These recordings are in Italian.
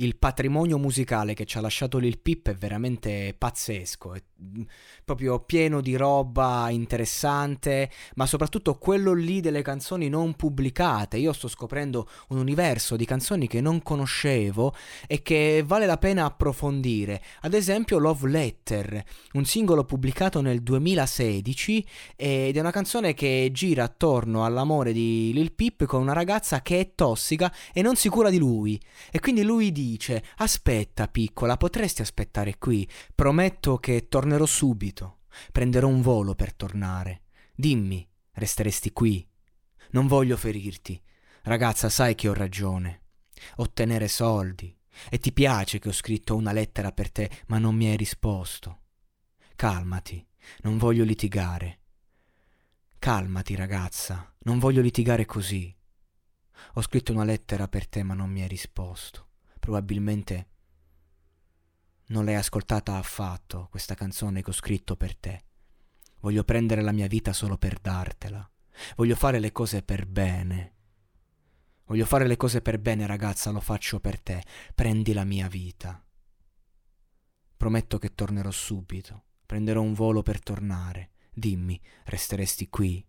Il patrimonio musicale che ci ha lasciato Lil Pip è veramente pazzesco, mm, proprio pieno di roba interessante, ma soprattutto quello lì delle canzoni non pubblicate. Io sto scoprendo un universo di canzoni che non conoscevo e che vale la pena approfondire. Ad esempio Love Letter, un singolo pubblicato nel 2016 ed è una canzone che gira attorno all'amore di Lil Pip con una ragazza che è tossica e non sicura di lui. E quindi lui dice Aspetta, piccola, potresti aspettare qui. Prometto che tornerò subito. Prenderò un volo per tornare. Dimmi, resteresti qui? Non voglio ferirti. Ragazza, sai che ho ragione. Ottenere soldi. E ti piace che ho scritto una lettera per te, ma non mi hai risposto. Calmati, non voglio litigare. Calmati, ragazza, non voglio litigare così. Ho scritto una lettera per te, ma non mi hai risposto probabilmente non l'hai ascoltata affatto, questa canzone che ho scritto per te. Voglio prendere la mia vita solo per dartela. Voglio fare le cose per bene. Voglio fare le cose per bene, ragazza, lo faccio per te. Prendi la mia vita. Prometto che tornerò subito. Prenderò un volo per tornare. Dimmi, resteresti qui?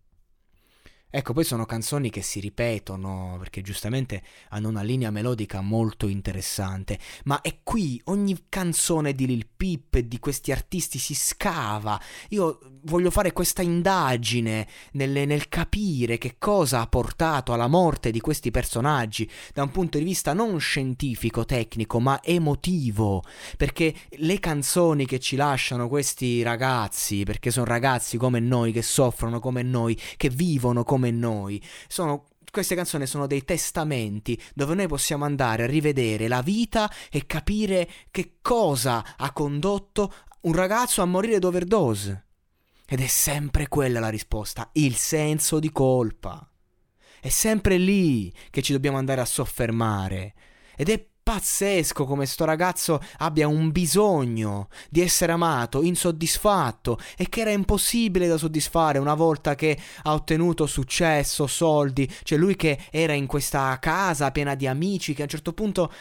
Ecco, poi sono canzoni che si ripetono perché giustamente hanno una linea melodica molto interessante, ma è qui ogni canzone di Lil Peep e di questi artisti si scava. Io voglio fare questa indagine nel, nel capire che cosa ha portato alla morte di questi personaggi da un punto di vista non scientifico, tecnico, ma emotivo, perché le canzoni che ci lasciano questi ragazzi, perché sono ragazzi come noi che soffrono come noi, che vivono come noi. Sono queste canzoni sono dei testamenti dove noi possiamo andare a rivedere la vita e capire che cosa ha condotto un ragazzo a morire d'overdose. Ed è sempre quella la risposta, il senso di colpa. È sempre lì che ci dobbiamo andare a soffermare. Ed è pazzesco come sto ragazzo abbia un bisogno di essere amato, insoddisfatto e che era impossibile da soddisfare una volta che ha ottenuto successo, soldi, cioè lui che era in questa casa piena di amici che a un certo punto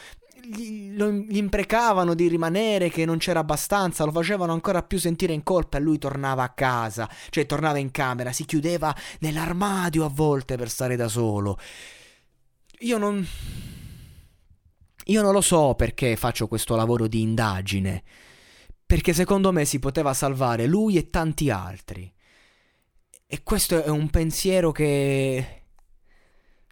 gli, lo, gli imprecavano di rimanere, che non c'era abbastanza, lo facevano ancora più sentire in colpa e lui tornava a casa, cioè tornava in camera, si chiudeva nell'armadio a volte per stare da solo. Io non io non lo so perché faccio questo lavoro di indagine, perché secondo me si poteva salvare lui e tanti altri. E questo è un pensiero che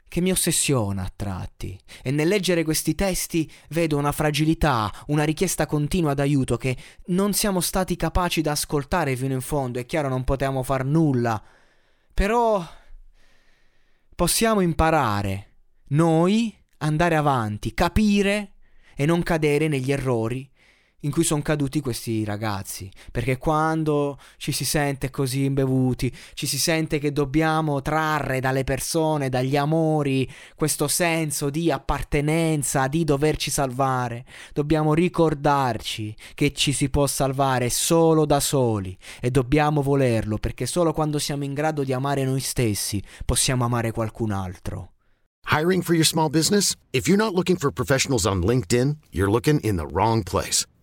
che mi ossessiona a tratti e nel leggere questi testi vedo una fragilità, una richiesta continua d'aiuto che non siamo stati capaci da ascoltare fino in fondo. È chiaro non potevamo far nulla, però possiamo imparare noi andare avanti, capire e non cadere negli errori in cui sono caduti questi ragazzi. Perché quando ci si sente così imbevuti, ci si sente che dobbiamo trarre dalle persone, dagli amori, questo senso di appartenenza, di doverci salvare. Dobbiamo ricordarci che ci si può salvare solo da soli e dobbiamo volerlo perché solo quando siamo in grado di amare noi stessi possiamo amare qualcun altro. Hiring for your small business? If you're not looking for professionals on LinkedIn, you're looking in the wrong place.